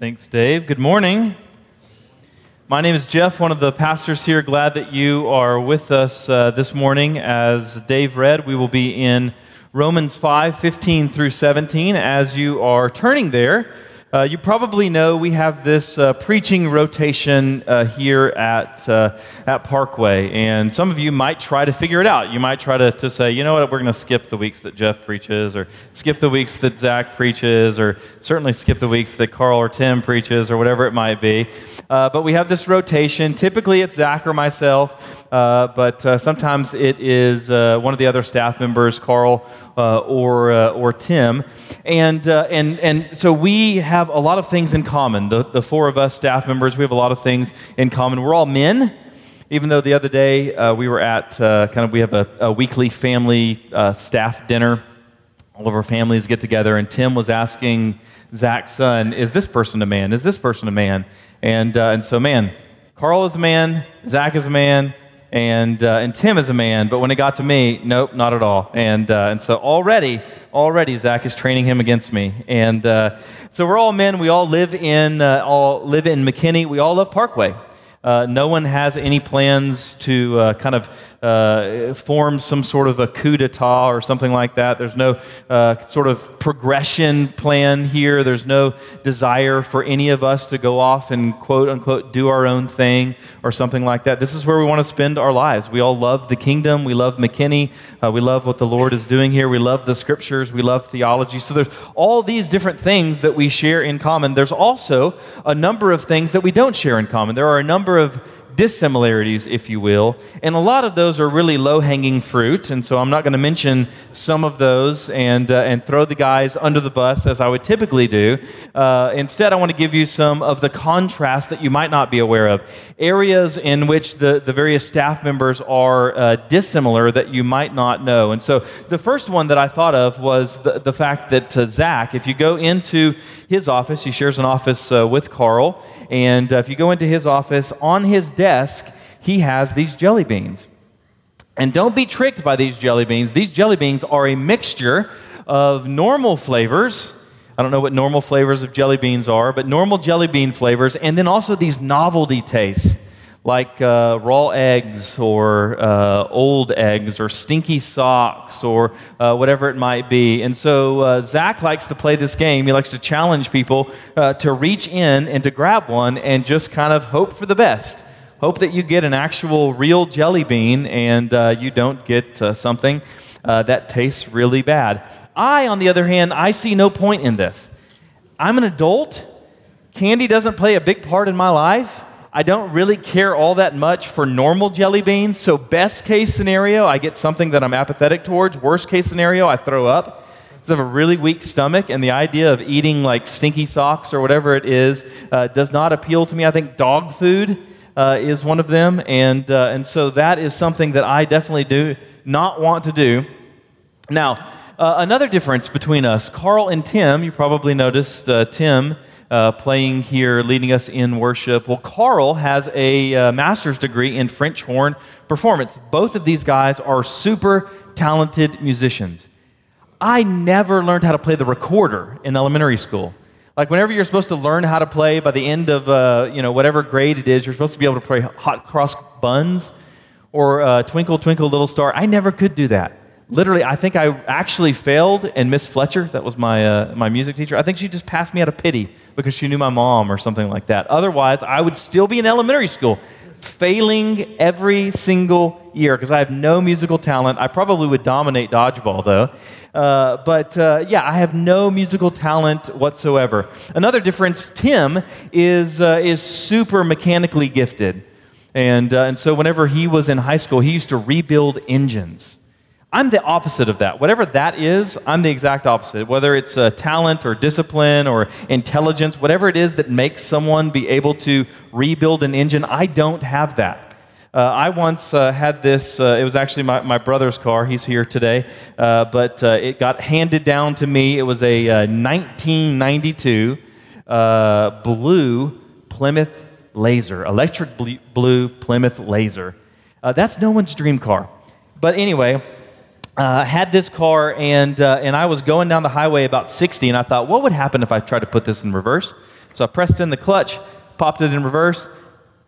Thanks, Dave. Good morning. My name is Jeff, one of the pastors here. Glad that you are with us uh, this morning. As Dave read, we will be in Romans 5 15 through 17. As you are turning there, uh, you probably know we have this uh, preaching rotation uh, here at, uh, at Parkway, and some of you might try to figure it out. You might try to, to say, you know what, we're going to skip the weeks that Jeff preaches, or skip the weeks that Zach preaches, or certainly skip the weeks that Carl or Tim preaches, or whatever it might be. Uh, but we have this rotation. Typically, it's Zach or myself, uh, but sometimes it is one of the other staff members, Carl or, or Tim. And, and, and so we have a lot of things in common. The, the four of us staff members, we have a lot of things in common. We're all men, even though the other day uh, we were at uh, kind of, we have a, a weekly family uh, staff dinner. All of our families get together, and Tim was asking Zach's son, Is this person a man? Is this person a man? And, uh, and so, man, Carl is a man, Zach is a man, and, uh, and Tim is a man, but when it got to me, nope, not at all. And, uh, and so already, already Zach is training him against me. And uh, so we're all men. We all live in, uh, all live in McKinney. We all love Parkway. Uh, no one has any plans to uh, kind of uh, form some sort of a coup d'etat or something like that. There's no uh, sort of progression plan here. There's no desire for any of us to go off and quote unquote do our own thing or something like that. This is where we want to spend our lives. We all love the kingdom. We love McKinney. Uh, we love what the Lord is doing here. We love the scriptures. We love theology. So there's all these different things that we share in common. There's also a number of things that we don't share in common. There are a number of dissimilarities, if you will. And a lot of those are really low hanging fruit. And so I'm not going to mention some of those and, uh, and throw the guys under the bus as I would typically do. Uh, instead, I want to give you some of the contrast that you might not be aware of. Areas in which the, the various staff members are uh, dissimilar that you might not know. And so the first one that I thought of was the, the fact that uh, Zach, if you go into his office, he shares an office uh, with Carl. And uh, if you go into his office, on his desk, he has these jelly beans. And don't be tricked by these jelly beans. These jelly beans are a mixture of normal flavors. I don't know what normal flavors of jelly beans are, but normal jelly bean flavors, and then also these novelty tastes like uh, raw eggs or uh, old eggs or stinky socks or uh, whatever it might be. And so uh, Zach likes to play this game. He likes to challenge people uh, to reach in and to grab one and just kind of hope for the best. Hope that you get an actual real jelly bean and uh, you don't get something that tastes really bad. I, on the other hand, I see no point in this. I'm an adult. Candy doesn't play a big part in my life. I don't really care all that much for normal jelly beans. So, best case scenario, I get something that I'm apathetic towards. Worst case scenario, I throw up. Because I have a really weak stomach, and the idea of eating like stinky socks or whatever it is uh, does not appeal to me. I think dog food uh, is one of them. And, uh, and so, that is something that I definitely do not want to do. Now, uh, another difference between us, Carl and Tim, you probably noticed uh, Tim uh, playing here, leading us in worship. Well, Carl has a uh, master's degree in French horn performance. Both of these guys are super talented musicians. I never learned how to play the recorder in elementary school. Like whenever you're supposed to learn how to play by the end of uh, you know whatever grade it is, you're supposed to be able to play Hot Cross Buns or uh, Twinkle Twinkle Little Star. I never could do that literally, I think I actually failed, and Miss Fletcher, that was my, uh, my music teacher, I think she just passed me out of pity because she knew my mom or something like that. Otherwise, I would still be in elementary school, failing every single year because I have no musical talent. I probably would dominate dodgeball, though. Uh, but uh, yeah, I have no musical talent whatsoever. Another difference Tim is, uh, is super mechanically gifted. And, uh, and so, whenever he was in high school, he used to rebuild engines. I'm the opposite of that. Whatever that is, I'm the exact opposite. Whether it's uh, talent or discipline or intelligence, whatever it is that makes someone be able to rebuild an engine, I don't have that. Uh, I once uh, had this, uh, it was actually my, my brother's car. He's here today. Uh, but it got handed down to me. It was a 1992 blue Plymouth Laser, electric blue Plymouth Laser. that's no one's dream car. But anyway, uh, had this car and, uh, and I was going down the highway about 60 and I thought, what would happen if I tried to put this in reverse? So I pressed in the clutch, popped it in reverse.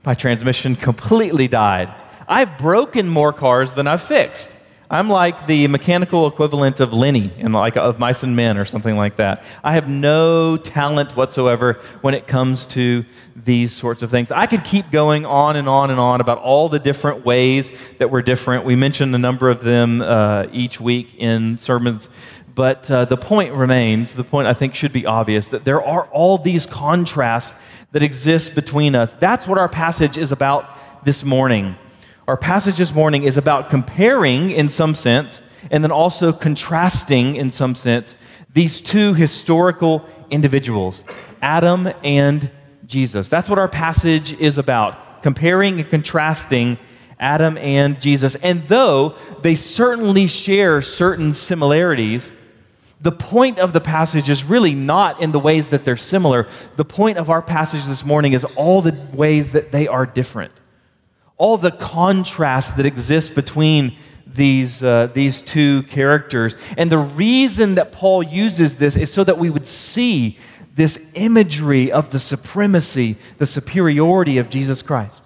My transmission completely died. I've broken more cars than I've fixed. I'm like the mechanical equivalent of Lennie and like of Mice and Men or something like that. I have no talent whatsoever when it comes to these sorts of things. I could keep going on and on and on about all the different ways that we're different. We mentioned a number of them uh, each week in sermons. But uh, the point remains, the point I think should be obvious, that there are all these contrasts that exist between us. That's what our passage is about this morning. Our passage this morning is about comparing, in some sense, and then also contrasting, in some sense, these two historical individuals, Adam and Jesus. That's what our passage is about comparing and contrasting Adam and Jesus. And though they certainly share certain similarities, the point of the passage is really not in the ways that they're similar. The point of our passage this morning is all the ways that they are different all the contrast that exists between these, uh, these two characters. And the reason that Paul uses this is so that we would see this imagery of the supremacy, the superiority of Jesus Christ.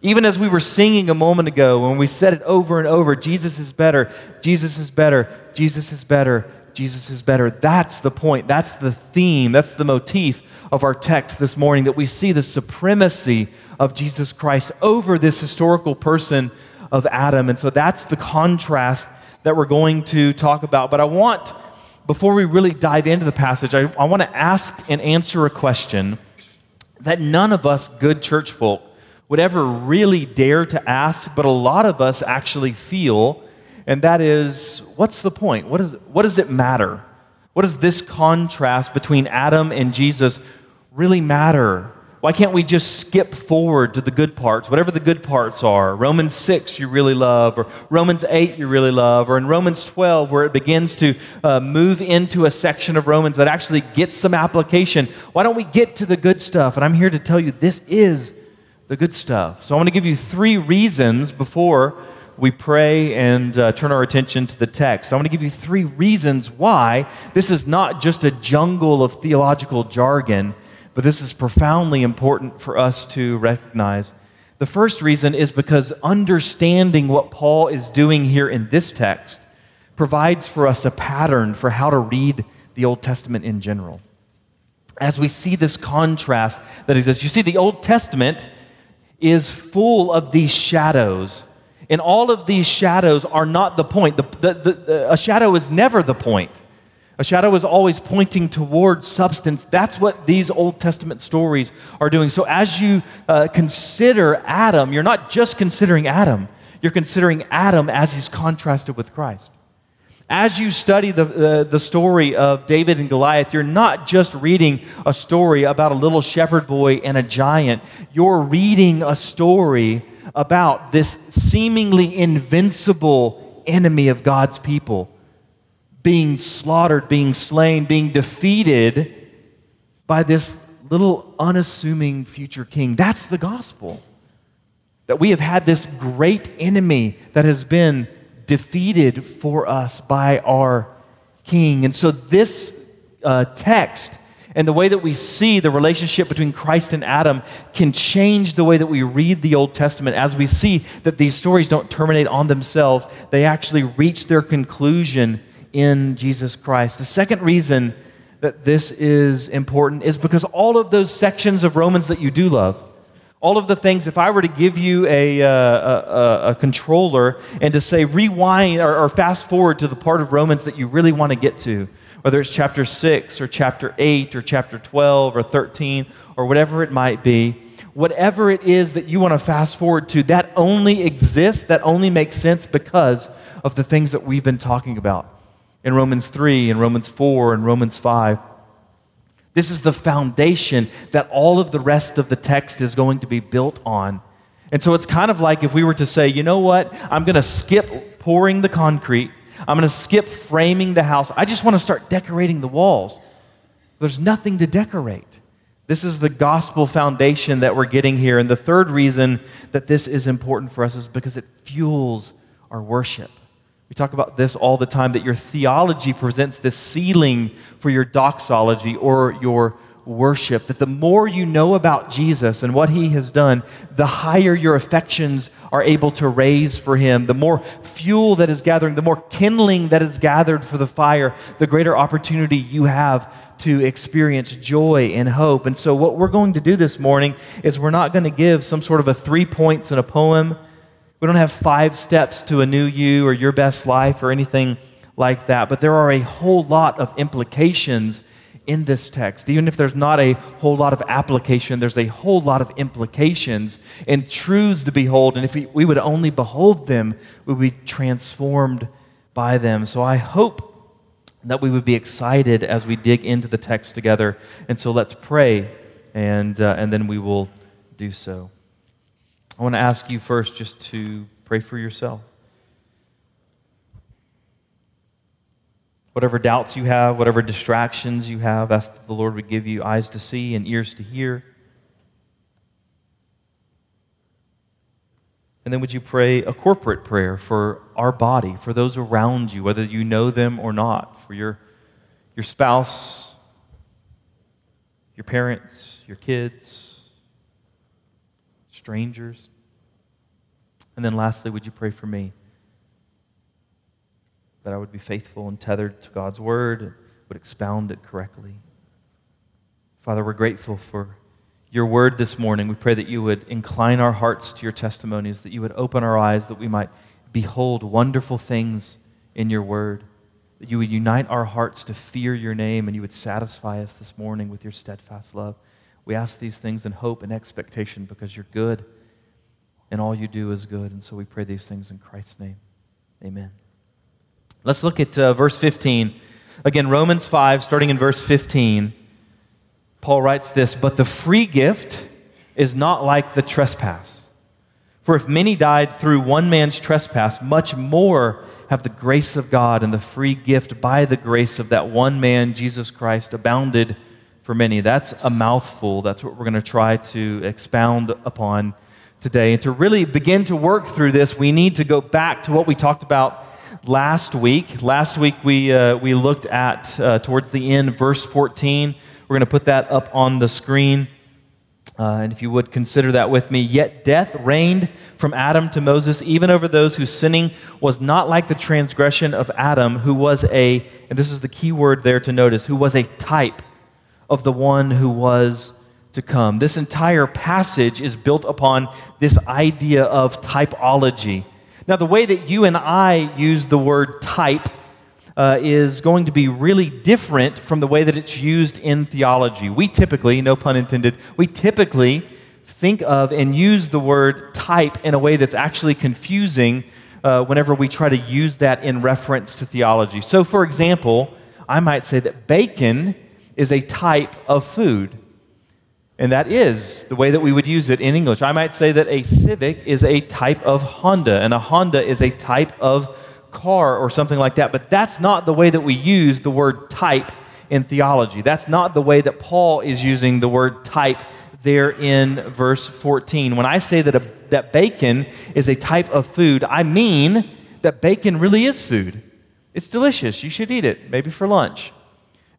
Even as we were singing a moment ago, when we said it over and over Jesus is better, Jesus is better, Jesus is better, Jesus is better. That's the point. That's the theme. That's the motif of our text this morning that we see the supremacy of Jesus Christ over this historical person of Adam. And so that's the contrast that we're going to talk about. But I want, before we really dive into the passage, I, I want to ask and answer a question that none of us good church folk would ever really dare to ask, but a lot of us actually feel, and that is what's the point? What, is, what does it matter? What does this contrast between Adam and Jesus really matter? Why can't we just skip forward to the good parts, whatever the good parts are? Romans 6 you really love, or Romans 8 you really love, or in Romans 12 where it begins to uh, move into a section of Romans that actually gets some application. Why don't we get to the good stuff? And I'm here to tell you this is the good stuff. So I want to give you three reasons before we pray and uh, turn our attention to the text. I want to give you three reasons why this is not just a jungle of theological jargon but this is profoundly important for us to recognize. The first reason is because understanding what Paul is doing here in this text provides for us a pattern for how to read the Old Testament in general. As we see this contrast that exists, you see, the Old Testament is full of these shadows. And all of these shadows are not the point. The, the, the, a shadow is never the point. A shadow is always pointing toward substance. That's what these Old Testament stories are doing. So, as you uh, consider Adam, you're not just considering Adam, you're considering Adam as he's contrasted with Christ. As you study the, uh, the story of David and Goliath, you're not just reading a story about a little shepherd boy and a giant, you're reading a story about this seemingly invincible enemy of God's people being slaughtered, being slain, being defeated by this little unassuming future king. That's the gospel. That we have had this great enemy that has been defeated for us by our king. And so, this uh, text and the way that we see the relationship between Christ and Adam can change the way that we read the Old Testament as we see that these stories don't terminate on themselves, they actually reach their conclusion in Jesus Christ. The second reason that this is important is because all of those sections of Romans that you do love, all of the things, if I were to give you a, uh, a, a, controller and to say rewind or, or fast forward to the part of Romans that you really want to get to, whether it's chapter 6 or chapter 8 or chapter 12 or 13 or whatever it might be, whatever it is that you want to fast forward to, that only exists, that only makes sense because of the things that we've been talking about in Romans 3 and Romans 4 and Romans 5. This is the foundation that all of the rest of the text is going to be built on. And so it's kind of like if we were to say, you know what, I'm going to skip pouring the concrete, I'm going to skip framing the house, I just want to start decorating the walls. There's nothing to decorate. This is the gospel foundation that we're getting here. And the third reason that this is important for us is because it fuels our worship. We talk about this all the time that your theology presents this ceiling for your doxology or your worship. That the more you know about Jesus and what he has done, the higher your affections are able to raise for him. The more fuel that is gathering, the more kindling that is gathered for the fire, the greater opportunity you have to experience joy and hope. And so, what we're going to do this morning is we're not going to give some sort of a three points in a poem. We don't have five steps to a new you or your best life or anything like that, but there are a whole lot of implications in this text. Even if there's not a whole lot of application, there's a whole lot of implications and truths to behold. And if we, would only behold them, we would be transformed by them. So I hope that we would be excited as we dig into the text together. And so let's pray, and, uh, and then we will do so. I want to ask you first just to pray for yourself. Whatever doubts you have, whatever distractions you have, ask that the Lord would give you eyes to see and ears to hear. And then would you pray a corporate prayer for our body, for those around you, whether you know them or not, for your, your spouse, your parents, your kids, strangers? And then lastly, would you pray for me? That I would be faithful and tethered to God's word, and would expound it correctly. Father, we're grateful for your word this morning. We pray that you would incline our hearts to your testimonies, that you would open our eyes, that we might behold wonderful things in your word, that you would unite our hearts to fear your name, and you would satisfy us this morning with your steadfast love. We ask these things in hope and expectation because you're good, and all you do is good. And so we pray these things in Christ's name. Amen. Let's look at uh, verse 15. Again, Romans 5, starting in verse 15. Paul writes this But the free gift is not like the trespass. For if many died through one man's trespass, much more have the grace of God and the free gift by the grace of that one man, Jesus Christ, abounded for many. That's a mouthful. That's what we're going to try to expound upon today. And to really begin to work through this, we need to go back to what we talked about last week. Last week, we, uh, we looked at, uh, towards the end, verse 14 we're going to put that up on the screen. Uh, and if you would consider that with me, yet death reigned from Adam to Moses, even over those whose sinning was not like the transgression of Adam, who was a, and this is the key word there to notice, who was a type of the one who was to come. This entire passage is built upon this idea of typology. Now, the way that you and I use the word type uh, is going to be really different from the way that it's used in theology. We typically, no pun intended, we typically think of and use the word type in a way that's actually confusing uh, whenever we try to use that in reference to theology. So, for example, I might say that bacon is a type of food. And that is the way that we would use it in English. I might say that a Civic is a type of Honda, and a Honda is a type of car or something like that. But that's not the way that we use the word type in theology. That's not the way that Paul is using the word type there in verse 14. When I say that, a, that bacon is a type of food, I mean that bacon really is food. It's delicious. You should eat it, maybe for lunch.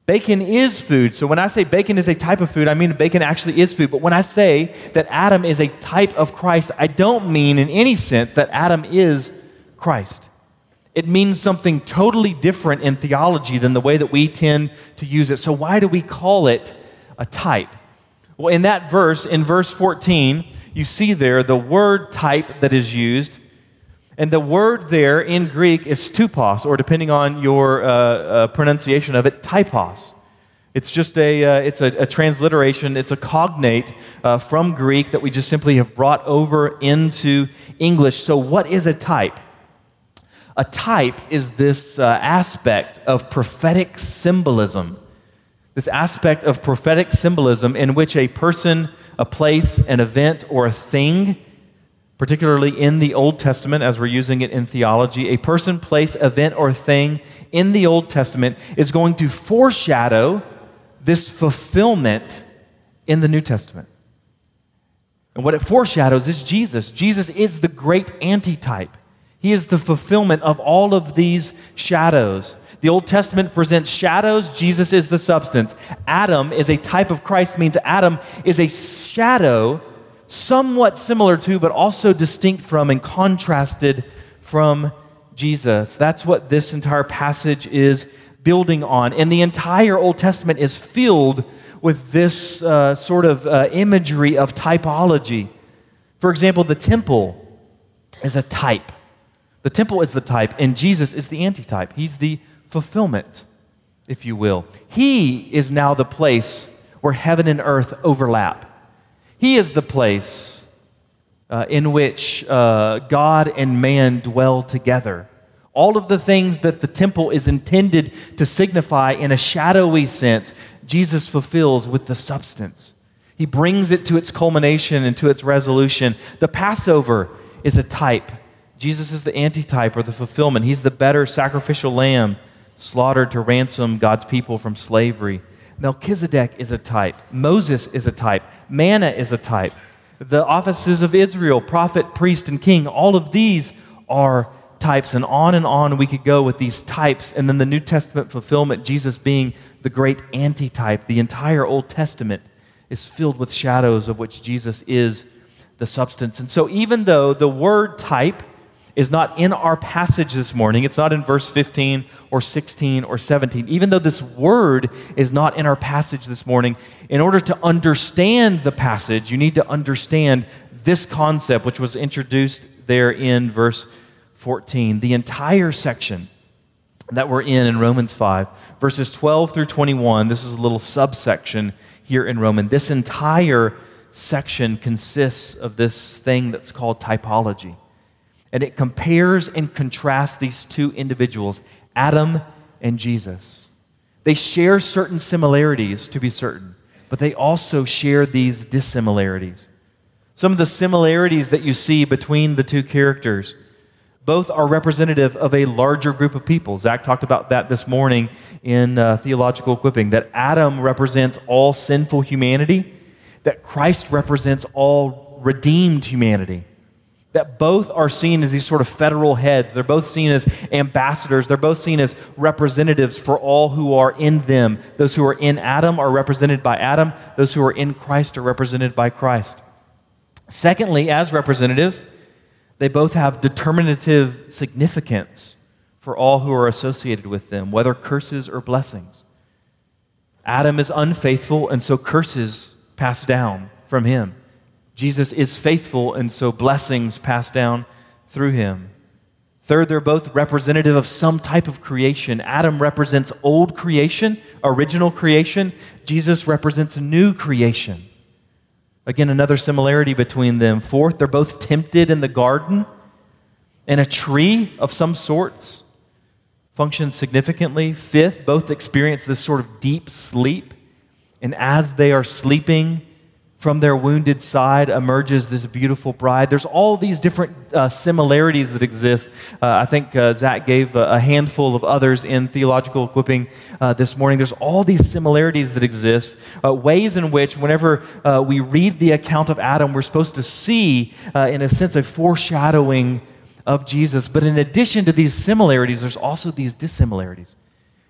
Bacon is food. So when I say bacon is a type of food, I mean bacon actually is food. But when I say that Adam is a type of Christ, I don't mean in any sense that Adam is Christ it means something totally different in theology than the way that we tend to use it. So, why do we call it a type? Well, in that verse, in verse 14, you see there the word type that is used. And the word there in Greek is tupos, or depending on your uh, uh, pronunciation of it, typos. It's just a, uh, it's a, a, transliteration, it's a cognate uh, from Greek that we just simply have brought over into English. So, what is a type? A type is this uh, aspect of prophetic symbolism. This aspect of prophetic symbolism in which a person, a place, an event, or a thing, particularly in the Old Testament as we're using it in theology, a person, place, event, or thing in the Old Testament is going to foreshadow this fulfillment in the New Testament. And what it foreshadows is Jesus. Jesus is the great antitype. He is the fulfillment of all of these shadows. The Old Testament presents shadows, Jesus is the substance. Adam is a type of Christ, means Adam is a shadow, somewhat similar to, but also distinct from and contrasted from Jesus. That's what this entire passage is building on. And the entire Old Testament is filled with this uh, sort of uh, imagery of typology. For example, the temple is a type. The temple is the type, and Jesus is the antitype. He's the fulfillment, if you will. He is now the place where heaven and earth overlap. He is the place uh, in which uh, God and man dwell together. All of the things that the temple is intended to signify in a shadowy sense, Jesus fulfills with the substance. He brings it to its culmination and to its resolution. The Passover is a type. Jesus is the antitype or the fulfillment. He's the better sacrificial lamb slaughtered to ransom God's people from slavery. Melchizedek is a type. Moses is a type. Manna is a type. The offices of Israel, prophet, priest, and king, all of these are types, and on and on we could go with these types. And then the New Testament fulfillment, Jesus being the great antitype. The entire Old Testament is filled with shadows of which Jesus is the substance. And so, even though the word type is not in our passage this morning. It's not in verse 15 or 16 or 17. Even though this word is not in our passage this morning, in order to understand the passage, you need to understand this concept, which was introduced there in verse 14. The entire section that we're in in Romans 5, verses 12 through 21, this is a little subsection here in Roman. This entire section consists of this thing that's called typology. And it compares and contrasts these two individuals, Adam and Jesus. They share certain similarities, to be certain, but they also share these dissimilarities. Some of the similarities that you see between the two characters, both are representative of a larger group of people. Zach talked about that this morning in uh, theological equipping that Adam represents all sinful humanity, that Christ represents all redeemed humanity that both are seen as these sort of federal heads. They're both seen as ambassadors. They're both seen as representatives for all who are in them. Those who are in Adam are represented by Adam, those who are in Christ are represented by Christ. Secondly, as representatives, they both have determinative significance for all who are associated with them, whether curses or blessings. Adam is unfaithful, and so curses pass down from him. Jesus is faithful, and so blessings pass down through him. Third, they're both representative of some type of creation. Adam represents old creation, original creation. Jesus represents new creation. Again, another similarity between them. Fourth, they're both tempted in the garden, and a tree of some sorts functions significantly. Fifth, both experience this sort of deep sleep, and as they are sleeping, from their wounded side emerges this beautiful bride. There's all these different uh, similarities that exist. Uh, I think uh, Zach gave a, a, handful of others in theological equipping uh, this morning. There's all these similarities that exist, uh, ways in which, whenever uh, we read the account of Adam, we're supposed to see, in a sense, a foreshadowing of Jesus. But in addition to these similarities, there's also these dissimilarities.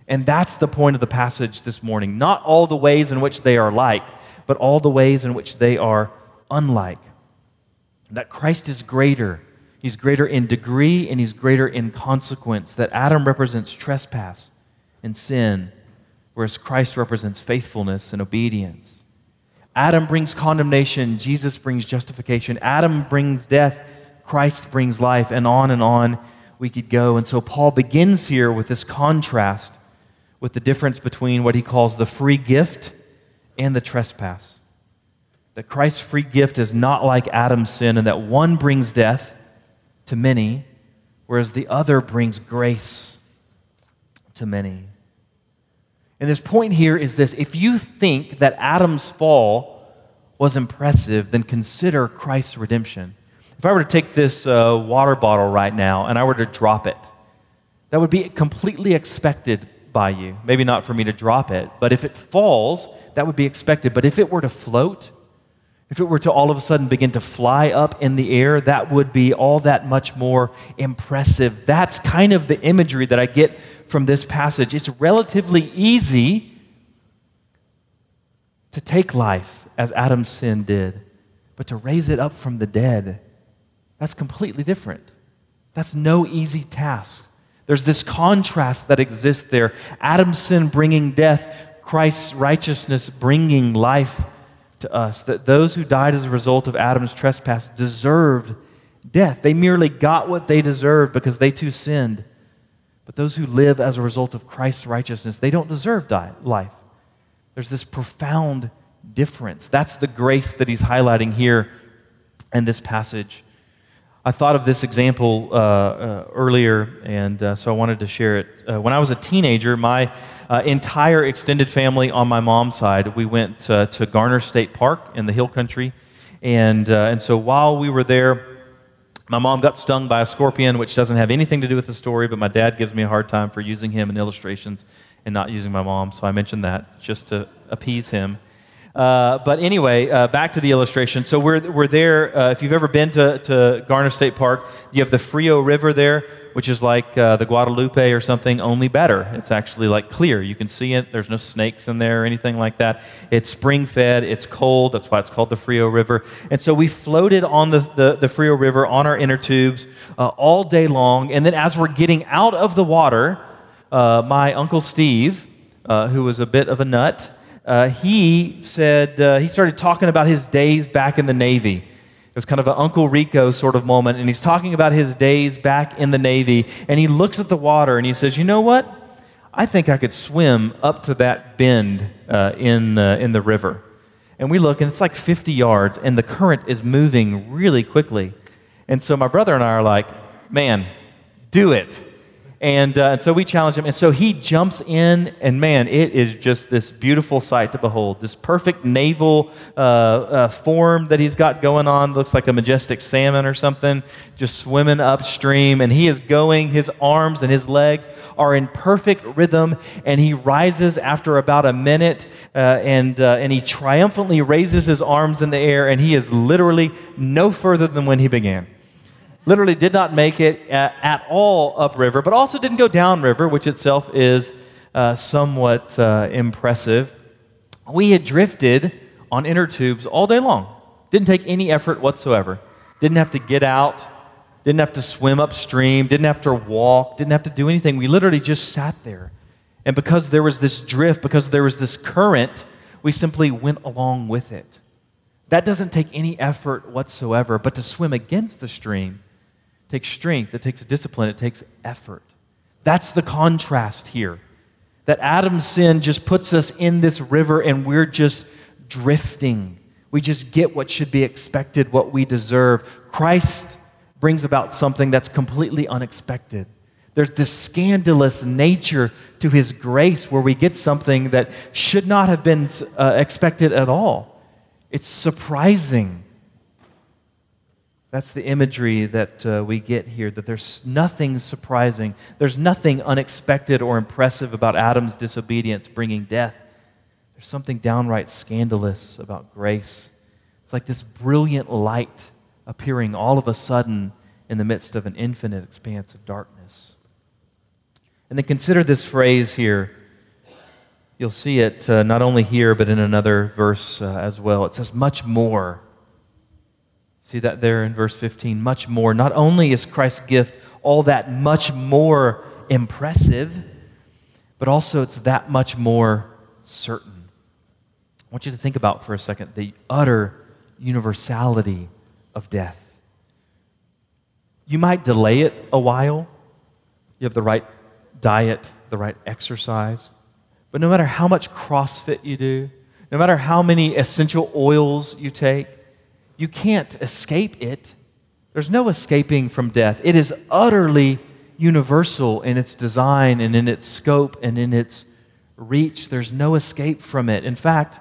And that's the point of the passage this morning. Not all the ways in which they are like but all the ways in which they are unlike. That Christ is greater. He's greater in degree and he's greater in consequence. That Adam represents trespass and sin, whereas Christ represents faithfulness and obedience. Adam brings condemnation, Jesus brings justification. Adam brings death, Christ brings life, and on and on we could go. And so Paul begins here with this contrast with the difference between what he calls the free gift and the trespass. That Christ's free gift is not like Adam's sin, and that one brings death to many, whereas the other brings grace to many. And this point here is this if you think that Adam's fall was impressive, then consider Christ's redemption. If I were to take this uh, water bottle right now and I were to drop it, that would be completely expected by you. Maybe not for me to drop it, but if it falls, that would be expected. But if it were to float, if it were to all of a sudden begin to fly up in the air, that would be all that much more impressive. That's kind of the imagery that I get from this passage. It's relatively easy to take life as Adam's sin did, but to raise it up from the dead, that's completely different. That's no easy task. There's this contrast that exists there Adam's sin bringing death, Christ's righteousness bringing life to us that those who died as a result of Adam's trespass deserved death. They merely got what they deserved because they too sinned. But those who live as a result of Christ's righteousness, they don't deserve die, life. There's this profound difference. That's the grace that he's highlighting here in this passage. I thought of this example uh, uh, earlier, and uh, so I wanted to share it. Uh, when I was a teenager, my uh, entire extended family on my mom's side, we went uh, to Garner State Park in the Hill Country. And, and so while we were there, my mom got stung by a scorpion, which doesn't have anything to do with the story, but my dad gives me a hard time for using him in illustrations and not using my mom. So I mentioned that just to appease him. Uh, but anyway, uh, back to the illustration. So we're, we're there. Uh, if you've ever been to, to Garner State Park, you have the Frio River there which is like uh, the Guadalupe or something, only better. It's actually like clear. You can see it. There's no snakes in there or anything like that. It's spring fed. It's cold. That's why it's called the Frio River. And so we floated on the, the, the Frio River on our inner tubes uh, all day long. And then as we're getting out of the water, my Uncle Steve, who was a bit of a nut, uh, he said, uh, he started talking about his days back in the Navy. It was kind of an Uncle Rico sort of moment, and he's talking about his days back in the Navy, and he looks at the water and he says, You know what? I think I could swim up to that bend uh, in, uh, in the river. And we look, and it's like 50 yards, and the current is moving really quickly. And so my brother and I are like, Man, do it. And, uh, and so we challenge him. And so he jumps in, and man, it is just this beautiful sight to behold. This perfect naval uh, uh, form that he's got going on looks like a majestic salmon or something, just swimming upstream. And he is going, his arms and his legs are in perfect rhythm. And he rises after about a minute, uh, and, uh, and he triumphantly raises his arms in the air, and he is literally no further than when he began literally did not make it at, at all upriver, but also didn't go downriver, which itself is uh, somewhat uh, impressive. We had drifted on inner tubes all day long. Didn't take any effort whatsoever. Didn't have to get out. Didn't have to swim upstream. Didn't have to walk. Didn't have to do anything. We literally just sat there. And because there was this drift, because there was this current, we simply went along with it. That doesn't take any effort whatsoever, but to swim against the stream takes strength, it takes discipline, it takes effort. That's the contrast here. That Adam's sin just puts us in this river and we're just drifting. We just get what should be expected, what we deserve. Christ brings about something that's completely unexpected. There's this scandalous nature to his grace where we get something that should not have been uh, expected at all. It's surprising. That's the imagery that uh, we get here that there's nothing surprising, there's nothing unexpected or impressive about Adam's disobedience bringing death. There's something downright scandalous about grace. It's like this brilliant light appearing all of a sudden in the midst of an infinite expanse of darkness. And then consider this phrase here. You'll see it uh, not only here, but in another verse uh, as well. It says, much more See that there in verse 15. Much more. Not only is Christ's gift all that much more impressive, but also it's that much more certain. I want you to think about for a second the utter universality of death. You might delay it a while. You have the right diet, the right exercise. But no matter how much CrossFit you do, no matter how many essential oils you take, you can't escape it. There's no escaping from death. It is utterly universal in its design and in its scope and in its reach. There's no escape from it. In fact,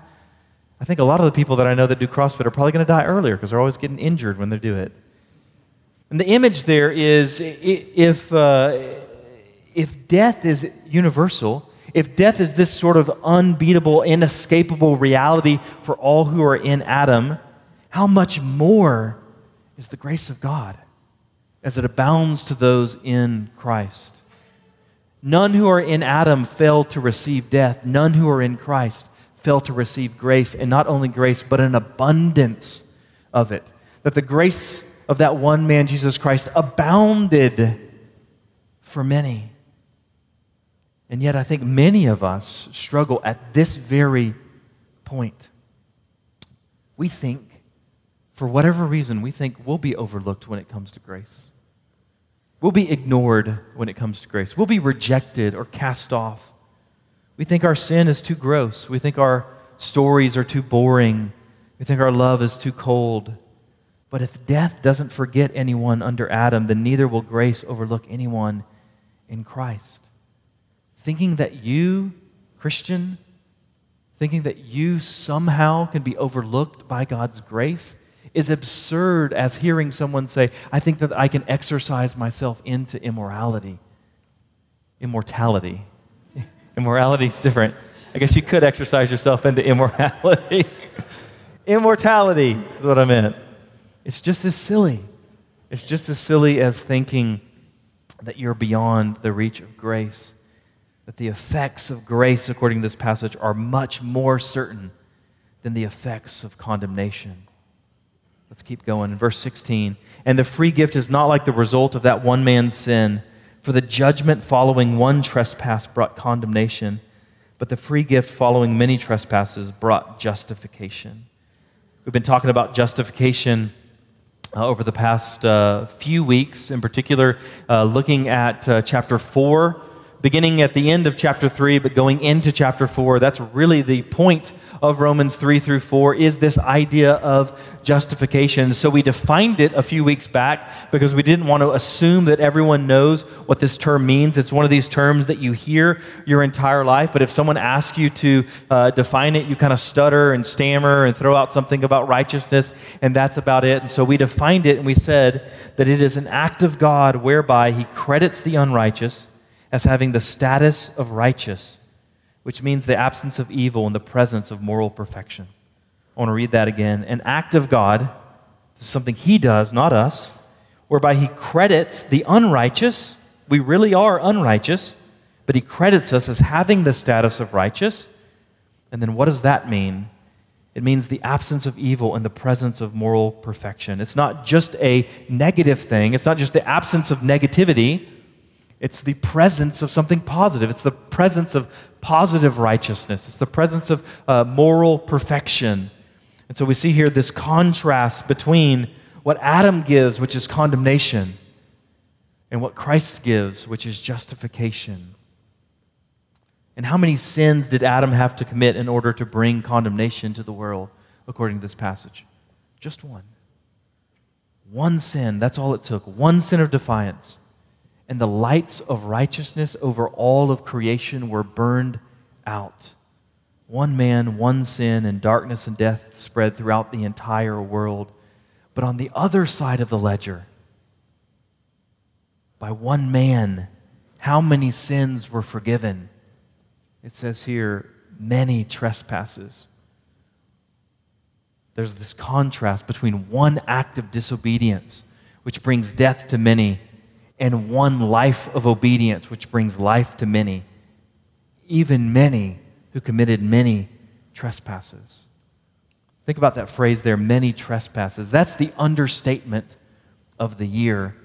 I think a lot of the people that I know that do CrossFit are probably going to die earlier because they're always getting injured when they do it. And the image there is if, uh, if death is universal, if death is this sort of unbeatable, inescapable reality for all who are in Adam, how much more is the grace of God as it abounds to those in Christ? None who are in Adam fail to receive death. None who are in Christ fail to receive grace, and not only grace, but an abundance of it. That the grace of that one man, Jesus Christ, abounded for many. And yet, I think many of us struggle at this very point. We think, for whatever reason, we think we'll be overlooked when it comes to grace. We'll be ignored when it comes to grace. We'll be rejected or cast off. We think our sin is too gross. We think our stories are too boring. We think our love is too cold. But if death doesn't forget anyone under Adam, then neither will grace overlook anyone in Christ. Thinking that you, Christian, thinking that you somehow can be overlooked by God's grace is absurd as hearing someone say, I think that I can exercise myself into immorality. Immortality. Immorality is different. I guess you could exercise yourself into immorality. Immortality is what I meant. It's just as silly. It's just as silly as thinking that you're beyond the reach of grace. That the effects of grace, according to this passage, are much more certain than the effects of condemnation. Let's keep going. In verse 16, and the free gift is not like the result of that one man's sin, for the judgment following one trespass brought condemnation, but the free gift following many trespasses brought justification. We've been talking about justification uh, over the past uh, few weeks, in particular, uh, looking at uh, chapter 4 beginning at the end of chapter 3 but going into chapter 4 that's really the point of romans 3 through 4 is this idea of justification. So we defined it a few weeks back because we didn't want to assume that everyone knows what this term means. It's one of these terms that you hear your entire life but if someone asks you to uh, define it you kind of stutter and stammer and throw out something about righteousness and that's about it. And so we defined it and we said that it is an act of god whereby he credits the unrighteous as having the status of righteous, which means the absence of evil and the presence of moral perfection. I want to read that again. An act of God, is something He does, not us, whereby He credits the unrighteous. We really are unrighteous, but He credits us as having the status of righteous. And then what does that mean? It means the absence of evil and the presence of moral perfection. It's not just a negative thing, it's not just the absence of negativity it's the presence of something positive. It's the presence of positive righteousness. It's the presence of uh, moral perfection. And so we see here this contrast between what Adam gives, which is condemnation, and what Christ gives, which is justification. And how many sins did Adam have to commit in order to bring condemnation to the world, according to this passage? Just one. One sin, that's all it took. One sin of defiance and the lights of righteousness over all of creation were burned out. One man, one sin, and darkness and death spread throughout the entire world. But on the other side of the ledger, by one man, how many sins were forgiven? It says here, many trespasses. There's this contrast between one act of disobedience, which brings death to many, and one life of obedience, which brings life to many, even many who committed many trespasses. Think about that phrase there many trespasses. That's the understatement of the year.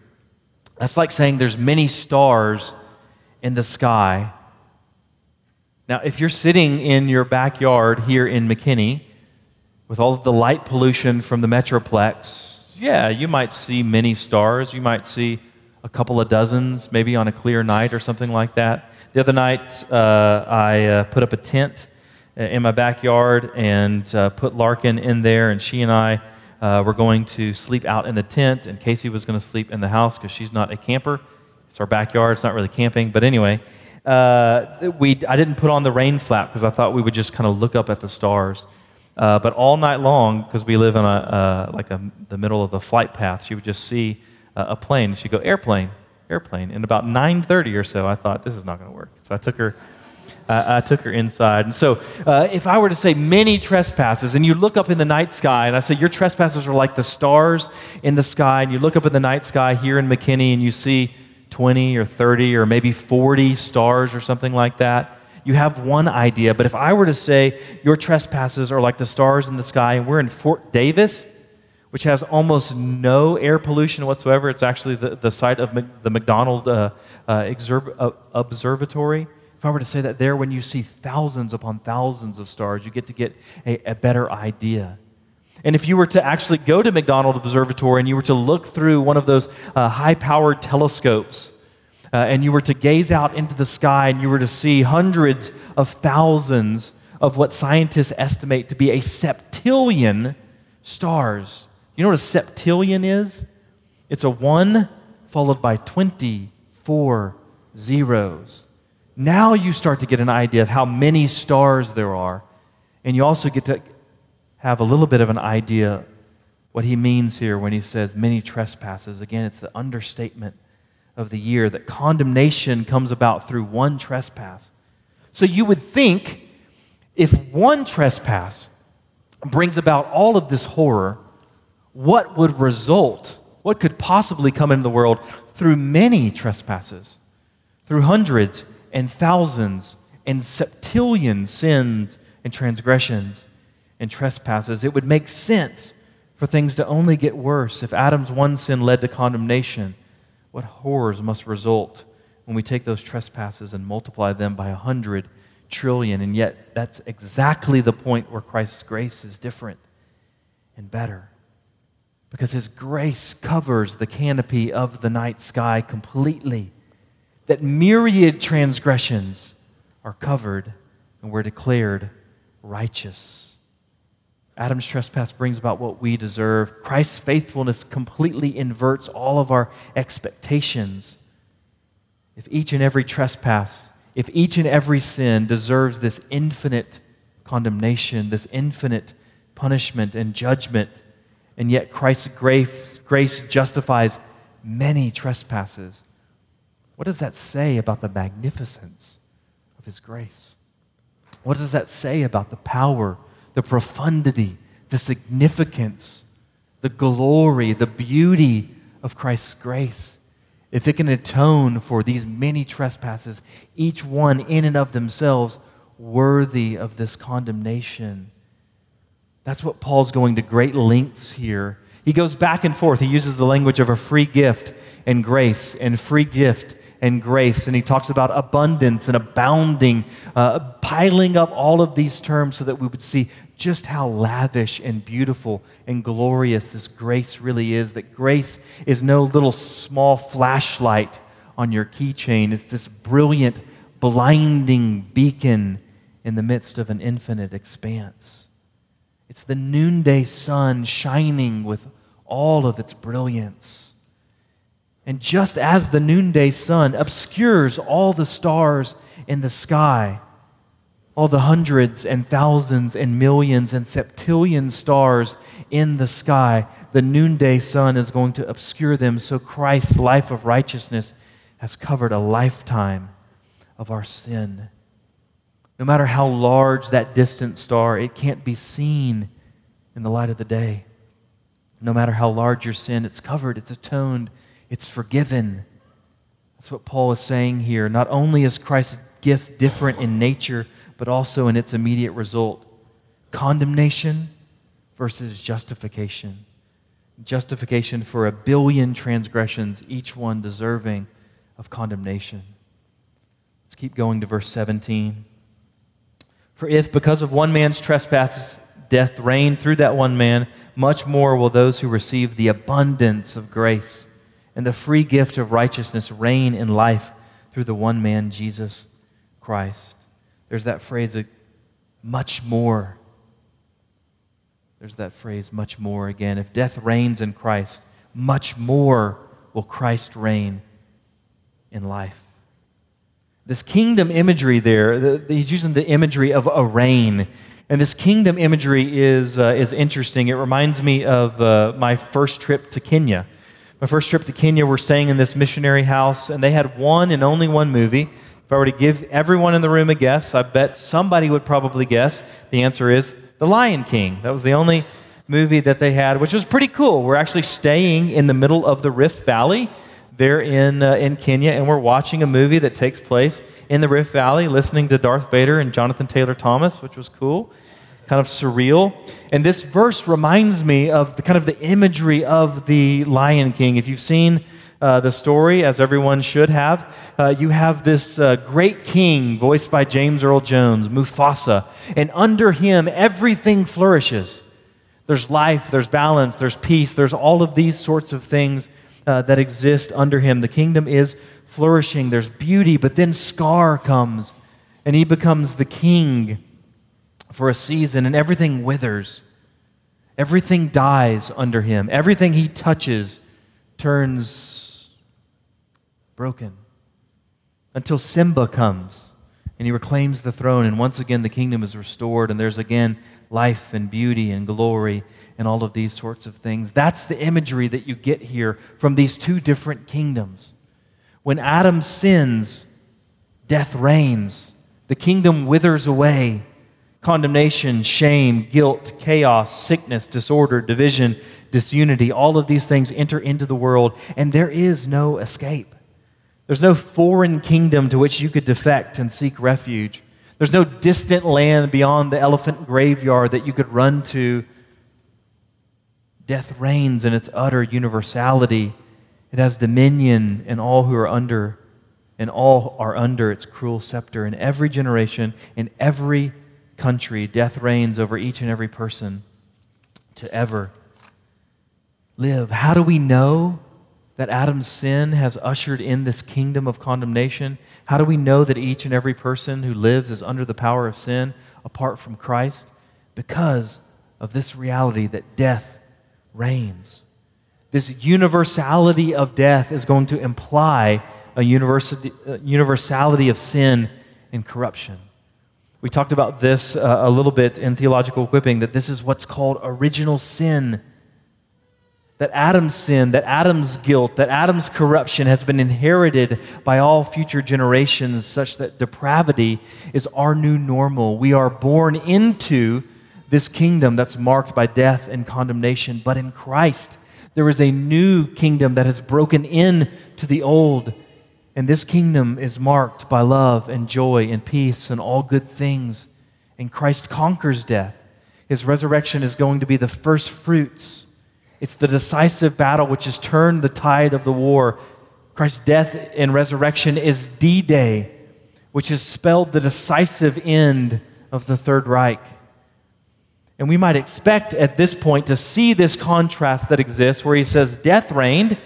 That's like saying there's many stars in the sky. Now, if you're sitting in your backyard here in McKinney with all of the light pollution from the Metroplex, yeah, you might see many stars. You might see a couple of dozens, maybe on a clear night or something like that. The other night, uh, I uh, put up a tent uh, in my backyard and uh, put Larkin in there, and she and I uh, were going to sleep out in the tent, and Casey was going to sleep in the house because she's not a camper. It's our backyard, it's not really camping, but anyway. Uh, we, I didn't put on the rain flap because I thought we would just kind of look up at the stars. but all night long, because we live in a, like a, the middle of the flight path, she would just see uh, a plane. She'd go, airplane, airplane. And about 9.30 or so, I thought, this is not going to work. So I took her, I took her inside. And so, uh, if I were to say many trespasses, and you look up in the night sky, and I say your trespasses are like the stars in the sky, and you look up in the night sky here in McKinney, and you see 20 or 30 or maybe 40 stars or something like that, you have one idea. But if I were to say your trespasses are like the stars in the sky, and we're in Fort Davis, which has almost no air pollution whatsoever, it's actually the, the site of the McDonald uh, uh, uh, Observatory. If I were to say that there, when you see thousands upon thousands of stars, you get to get a, a better idea. And if you were to actually go to McDonald Observatory and you were to look through one of those uh, high powered telescopes, uh, and you were to gaze out into the sky and you were to see hundreds of thousands of what scientists estimate to be a septillion stars. You know what a septillion is? It's a 1 followed by 24 zeros. Now you start to get an idea of how many stars there are. And you also get to have a little bit of an idea what he means here when he says many trespasses. Again, it's the understatement of the year, that condemnation comes about through one trespass. So you would think if one trespass brings about all of this horror, what would result? What could possibly come into the world through many trespasses, through hundreds and thousands and septillion sins and transgressions and trespasses? It would make sense for things to only get worse if Adam's one sin led to condemnation what horrors must result when we take those trespasses and multiply them by a hundred trillion. And yet, that's exactly the point where Christ's grace is different and better. Because his grace covers the canopy of the night sky completely. That myriad transgressions are covered and we're declared righteous. Adam's trespass brings about what we deserve. Christ's faithfulness completely inverts all of our expectations. If each and every trespass, if each and every sin deserves this infinite condemnation, this infinite punishment and judgment, and yet Christ's grace, grace justifies many trespasses, what does that say about the magnificence of His grace? What does that say about the power? the profundity, the significance, the glory, the beauty of Christ's grace. If it can atone for these many trespasses, each one in and of themselves worthy of this condemnation. That's what Paul's going to great lengths here. He goes back and forth. He uses the language of a free gift and grace and free gift and grace. And he talks about abundance and abounding, uh, piling up all of these terms so that we would see just how lavish and beautiful and glorious this grace really is. That grace is no little small flashlight on your keychain, it's this brilliant, blinding beacon in the midst of an infinite expanse. It's the noonday sun shining with all of its brilliance. And just as the noonday sun obscures all the stars in the sky, all the hundreds and thousands and millions and septillion stars in the sky, the noonday sun is going to obscure them. So Christ's life of righteousness has covered a lifetime of our sin. No matter how large that distant star, it can't be seen in the light of the day. No matter how large your sin, it's covered, it's atoned it's forgiven. That's what Paul is saying here. Not only is Christ's gift different in nature, but also in its immediate result condemnation versus justification. Justification for a billion transgressions, each one deserving of condemnation. Let's keep going to verse 17. For if, because of one man's trespass, death reigned through that one man, much more will those who receive the abundance of grace and the free gift of righteousness reign in life through the one man, Jesus Christ. There's that phrase, uh, much more. There's that phrase, much more again. If death reigns in Christ, much more will Christ reign in life. This kingdom imagery there, the, he's using the imagery of a reign. And this kingdom imagery is, uh, is interesting. It reminds me of uh, my first trip to Kenya. My first trip to Kenya, we're staying in this missionary house, and they had one and only one movie. If I were to give everyone in the room a guess, I bet somebody would probably guess the answer is The Lion King. That was the only movie that they had, which was pretty cool. We're actually staying in the middle of the Rift Valley there in, uh, in Kenya, and we're watching a movie that takes place in the Rift Valley, listening to Darth Vader and Jonathan Taylor Thomas, which was cool, kind of surreal. And this verse reminds me of the kind of the imagery of the Lion King. If you've seen uh, the story, as everyone should have, uh, you have this uh, great king voiced by James Earl Jones, Mufasa, and under him everything flourishes. There's life, there's balance, there's peace, there's all of these sorts of things uh, that exist under him. The kingdom is flourishing, there's beauty, but then Scar comes and he becomes the king for a season, and everything withers. Everything dies under him. Everything he touches turns broken until Simba comes and he reclaims the throne, and once again the kingdom is restored, and there's again life and beauty and glory and all of these sorts of things. That's the imagery that you get here from these two different kingdoms. When Adam sins, death reigns, the kingdom withers away. Condemnation, shame, guilt, chaos, sickness, disorder, division, disunity, all of these things enter into the world, and there is no escape. There's no foreign kingdom to which you could defect and seek refuge. There's no distant land beyond the elephant graveyard that you could run to. Death reigns in its utter universality. It has dominion in all who are under, and all are under its cruel scepter. In every generation, in every country, death reigns over each and every person to ever live. How do we know that Adam's sin has ushered in this kingdom of condemnation? How do we know that each and every person who lives is under the power of sin apart from Christ? Because of this reality that death reigns. This universality of death is going to imply a universality of sin and corruption. We talked about this uh, a little bit in theological equipping that this is what's called original sin that Adam's sin, that Adam's guilt, that Adam's corruption has been inherited by all future generations, such that depravity is our new normal. We are born into this kingdom that's marked by death and condemnation, but in Christ, there is a new kingdom that has broken in to the old. And this kingdom is marked by love and joy and peace and all good things. And Christ conquers death. His resurrection is going to be the first fruits it's the decisive battle which has turned the tide of the war. Christ's death and resurrection is D Day, which has spelled the decisive end of the Third Reich. And we might expect at this point to see this contrast that exists where he says death reigned.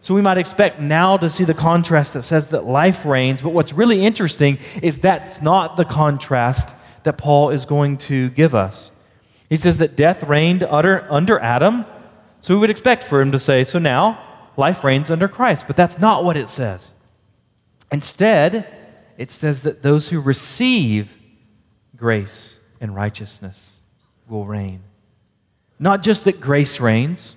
So we might expect now to see the contrast that says that life reigns. But what's really interesting is that's not the contrast that Paul is going to give us. He says that death reigned under, Adam, so we would expect for him to say, So now life reigns under Christ. But that's not what it says. Instead, it says that those who receive grace and righteousness will reign. Not just that grace reigns,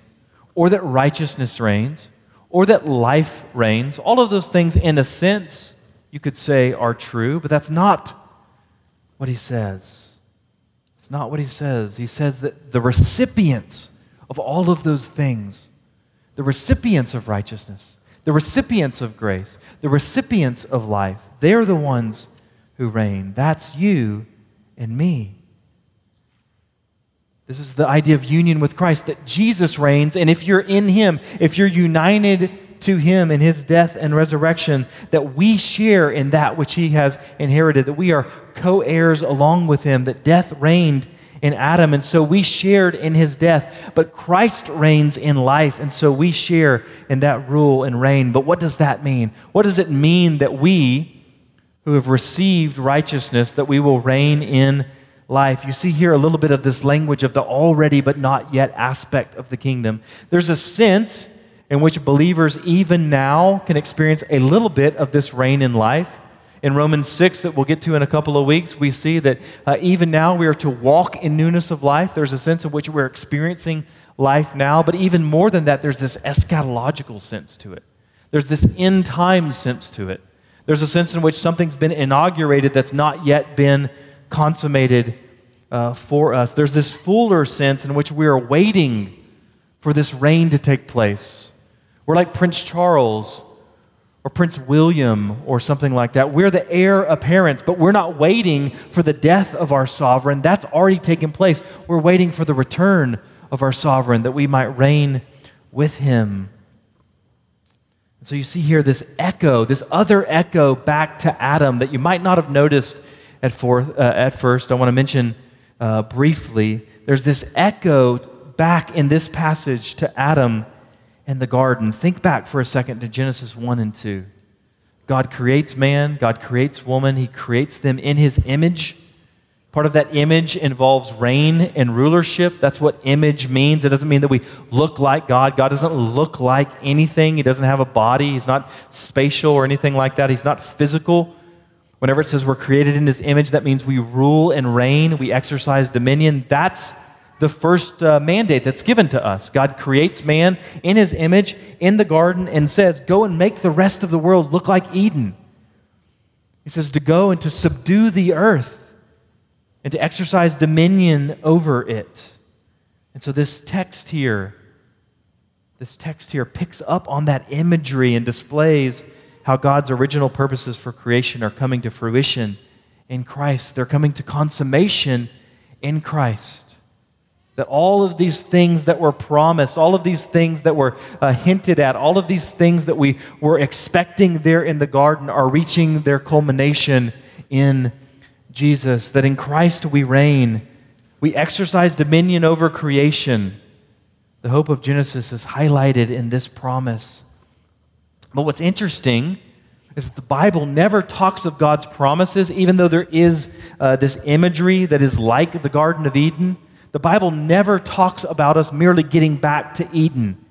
or that righteousness reigns, or that life reigns. All of those things, in a sense, you could say are true, but that's not what he says. It's not what he says. He says that the recipients of all of those things, the recipients of righteousness, the recipients of grace, the recipients of life, they're the ones who reign. That's you and me. This is the idea of union with Christ, that Jesus reigns, and if you're in Him, if you're united to Him in His death and resurrection, that we share in that which He has inherited, that we are co heirs along with Him, that death reigned in Adam, and so we shared in his death. But Christ reigns in life, and so we share in that rule and reign. But what does that mean? What does it mean that we, who have received righteousness, that we will reign in life? You see here a little bit of this language of the already but not yet aspect of the kingdom. There's a sense in which believers, even now, can experience a little bit of this reign in life. In Romans 6, that we'll get to in a couple of weeks, we see that uh, even now we are to walk in newness of life. There's a sense in which we're experiencing life now, but even more than that, there's this eschatological sense to it. There's this end time sense to it. There's a sense in which something's been inaugurated that's not yet been consummated uh, for us. There's this fuller sense in which we are waiting for this reign to take place. We're like Prince Charles or Prince William or something like that. We're the heir apparent, but we're not waiting for the death of our sovereign. That's already taken place. We're waiting for the return of our sovereign that we might reign with him. And so you see here this echo, this other echo back to Adam that you might not have noticed at, uh, at first. I want to mention uh, briefly. There's this echo back in this passage to Adam and the garden. Think back for a second to Genesis 1 and 2. God creates man, God creates woman, He creates them in His image. Part of that image involves reign and rulership. That's what image means. It doesn't mean that we look like God. God doesn't look like anything. He doesn't have a body. He's not spatial or anything like that. He's not physical. Whenever it says we're created in His image, that means we rule and reign, we exercise dominion. That's the first uh, mandate that's given to us. God creates man in his image in the garden and says, Go and make the rest of the world look like Eden. He says to go and to subdue the earth and to exercise dominion over it. And so this text here, this text here picks up on that imagery and displays how God's original purposes for creation are coming to fruition in Christ. They're coming to consummation in Christ. That all of these things that were promised, all of these things that were uh, hinted at, all of these things that we were expecting there in the garden are reaching their culmination in Jesus. That in Christ we reign, we exercise dominion over creation. The hope of Genesis is highlighted in this promise. But what's interesting is that the Bible never talks of God's promises, even though there is uh, this imagery that is like the Garden of Eden. The Bible never talks about us merely getting back to Eden.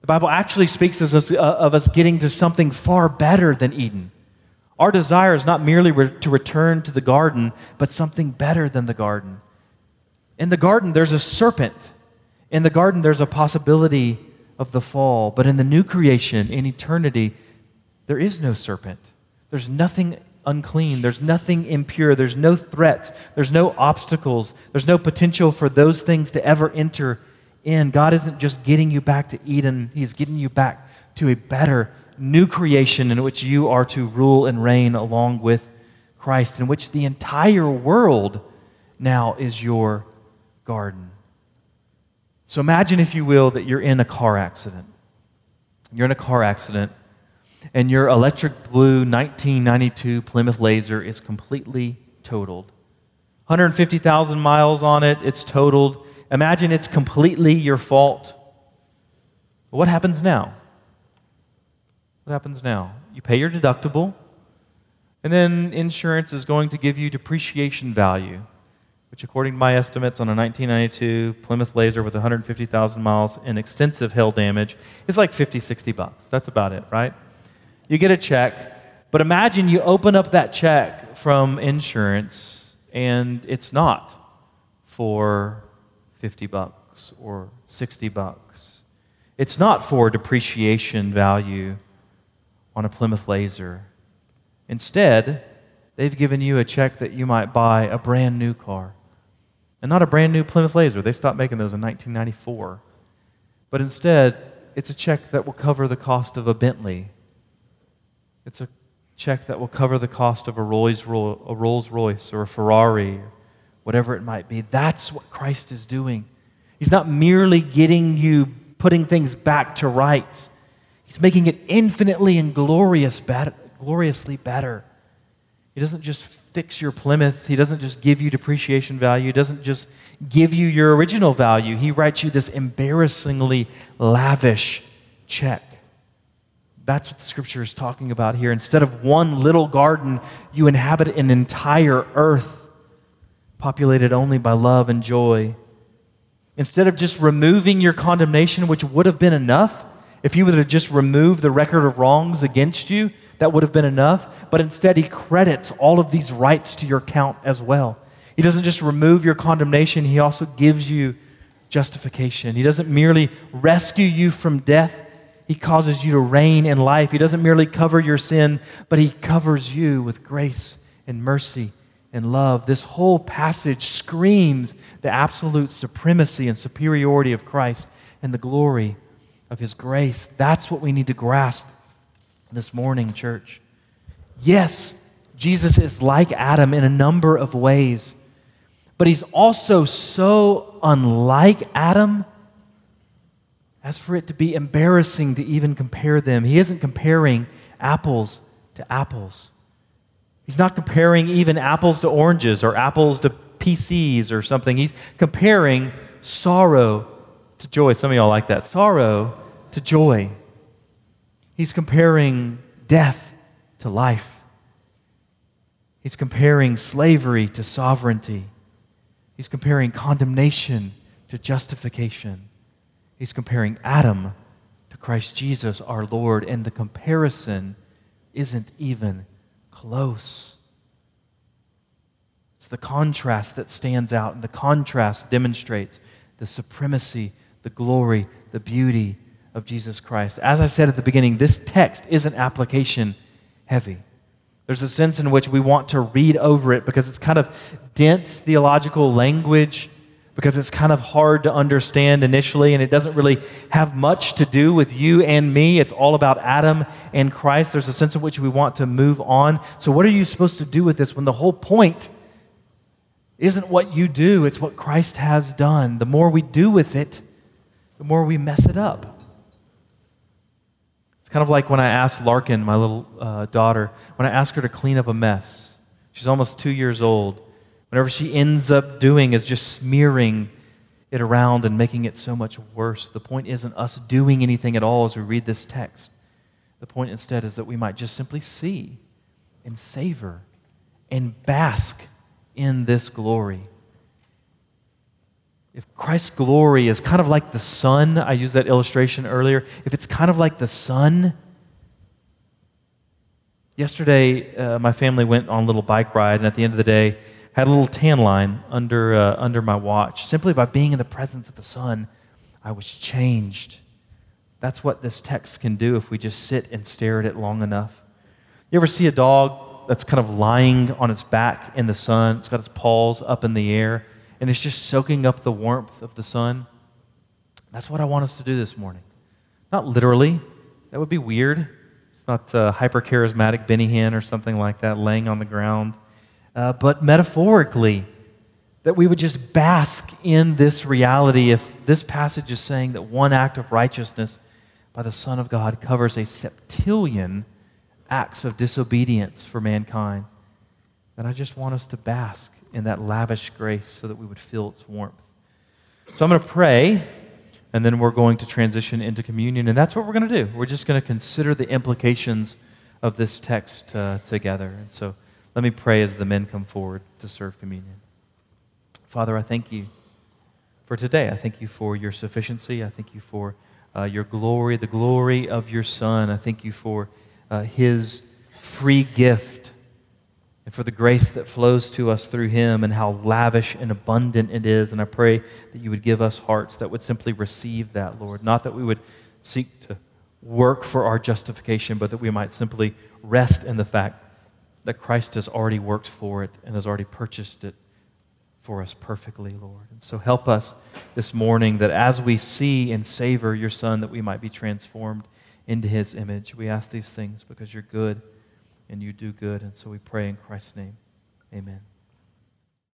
The Bible actually speaks of us, uh, of us getting to something far better than Eden. Our desire is not merely re- to return to the garden, but something better than the garden. In the garden, there's a serpent. In the garden, there's a possibility of the fall. But in the new creation, in eternity, there is no serpent. There's nothing unclean. There's nothing impure. There's no threats. There's no obstacles. There's no potential for those things to ever enter in. God isn't just getting you back to Eden, He's getting you back to a better new creation in which you are to rule and reign along with Christ, in which the entire world now is your garden. So imagine, if you will, that you're in a car accident. You're in a car accident and your electric blue 1992 Plymouth Laser is completely totaled. 150,000 miles on it, it's totaled. Imagine it's completely your fault. What happens now? What happens now? You pay your deductible, and then insurance is going to give you depreciation value, which, according to my estimates, on a 1992 Plymouth Laser with 150,000 miles and extensive hail damage, is like 50, 60 bucks. That's about it, right? you get a check, but imagine you open up that check from insurance and it's not for 50 bucks or 60 bucks. It's not for depreciation value on a Plymouth Laser. Instead, they've given you a check that you might buy a brand new car. And not a brand new Plymouth Laser. They stopped making those in 1994. But instead, it's a check that will cover the cost of a Bentley it's a check that will cover the cost of a Rolls, a Rolls Royce or a Ferrari, whatever it might be. That's what Christ is doing. He's not merely getting you, putting things back to rights. He's making it infinitely and glorious gloriously better. He doesn't just fix your Plymouth. He doesn't just give you depreciation value. He doesn't just give you your original value. He writes you this embarrassingly lavish check. That's what the scripture is talking about here. Instead of one little garden, you inhabit an entire earth populated only by love and joy. Instead of just removing your condemnation, which would have been enough, if he would have just removed the record of wrongs against you, that would have been enough. But instead, he credits all of these rights to your account as well. He doesn't just remove your condemnation, he also gives you justification. He doesn't merely rescue you from death, He causes you to reign in life. He doesn't merely cover your sin, but He covers you with grace and mercy and love. This whole passage screams the absolute supremacy and superiority of Christ and the glory of His grace. That's what we need to grasp this morning, church. Yes, Jesus is like Adam in a number of ways, but He's also so unlike Adam as for it to be embarrassing to even compare them. He isn't comparing apples to apples. He's not comparing even apples to oranges or apples to PCs or something. He's comparing sorrow to joy. Some of y'all like that. Sorrow to joy. He's comparing death to life. He's comparing slavery to sovereignty. He's comparing condemnation to justification. He's comparing Adam to Christ Jesus, our Lord, and the comparison isn't even close. It's the contrast that stands out, and the contrast demonstrates the supremacy, the glory, the beauty of Jesus Christ. As I said at the beginning, this text isn't application heavy. There's a sense in which we want to read over it because it's kind of dense theological language because it's kind of hard to understand initially and it doesn't really have much to do with you and me. It's all about Adam and Christ. There's a sense in which we want to move on. So, what are you supposed to do with this when the whole point isn't what you do, it's what Christ has done? The more we do with it, the more we mess it up. Kind of like when I asked Larkin, my little uh, daughter, when I asked her to clean up a mess. She's almost two years old. Whatever she ends up doing is just smearing it around and making it so much worse. The point isn't us doing anything at all as we read this text. The point instead is that we might just simply see and savor and bask in this glory. If Christ's glory is kind of like the sun, I used that illustration earlier, if it's kind of like the sun, yesterday uh, my family went on a little bike ride, and at the end of the day, had a little tan line under, uh, under my watch. Simply by being in the presence of the sun, I was changed. That's what this text can do if we just sit and stare at it long enough. You ever see a dog that's kind of lying on its back in the sun? It's got its paws up in the air, and it's just soaking up the warmth of the sun. That's what I want us to do this morning. Not literally, that would be weird. It's not uh, hyper charismatic Benny Hinn or something like that laying on the ground uh, but metaphorically, that we would just bask in this reality if this passage is saying that one act of righteousness by the Son of God covers a septillion acts of disobedience for mankind, then I just want us to bask in that lavish grace so that we would feel its warmth. So I'm going to pray, and then we're going to transition into communion, and that's what we're going to do. We're just going to consider the implications of this text uh, together. And so. Let me pray as the men come forward to serve communion. Father, I thank you for today. I thank you for your sufficiency. I thank you for uh, your glory, the glory of your Son. I thank you for uh, his free gift and for the grace that flows to us through him and how lavish and abundant it is. And I pray that you would give us hearts that would simply receive that, Lord. Not that we would seek to work for our justification, but that we might simply rest in the fact that Christ has already worked for it and has already purchased it for us perfectly, Lord. And so help us this morning that as we see and savor your Son, that we might be transformed into his image. We ask these things because you're good and you do good. And so we pray in Christ's name. Amen.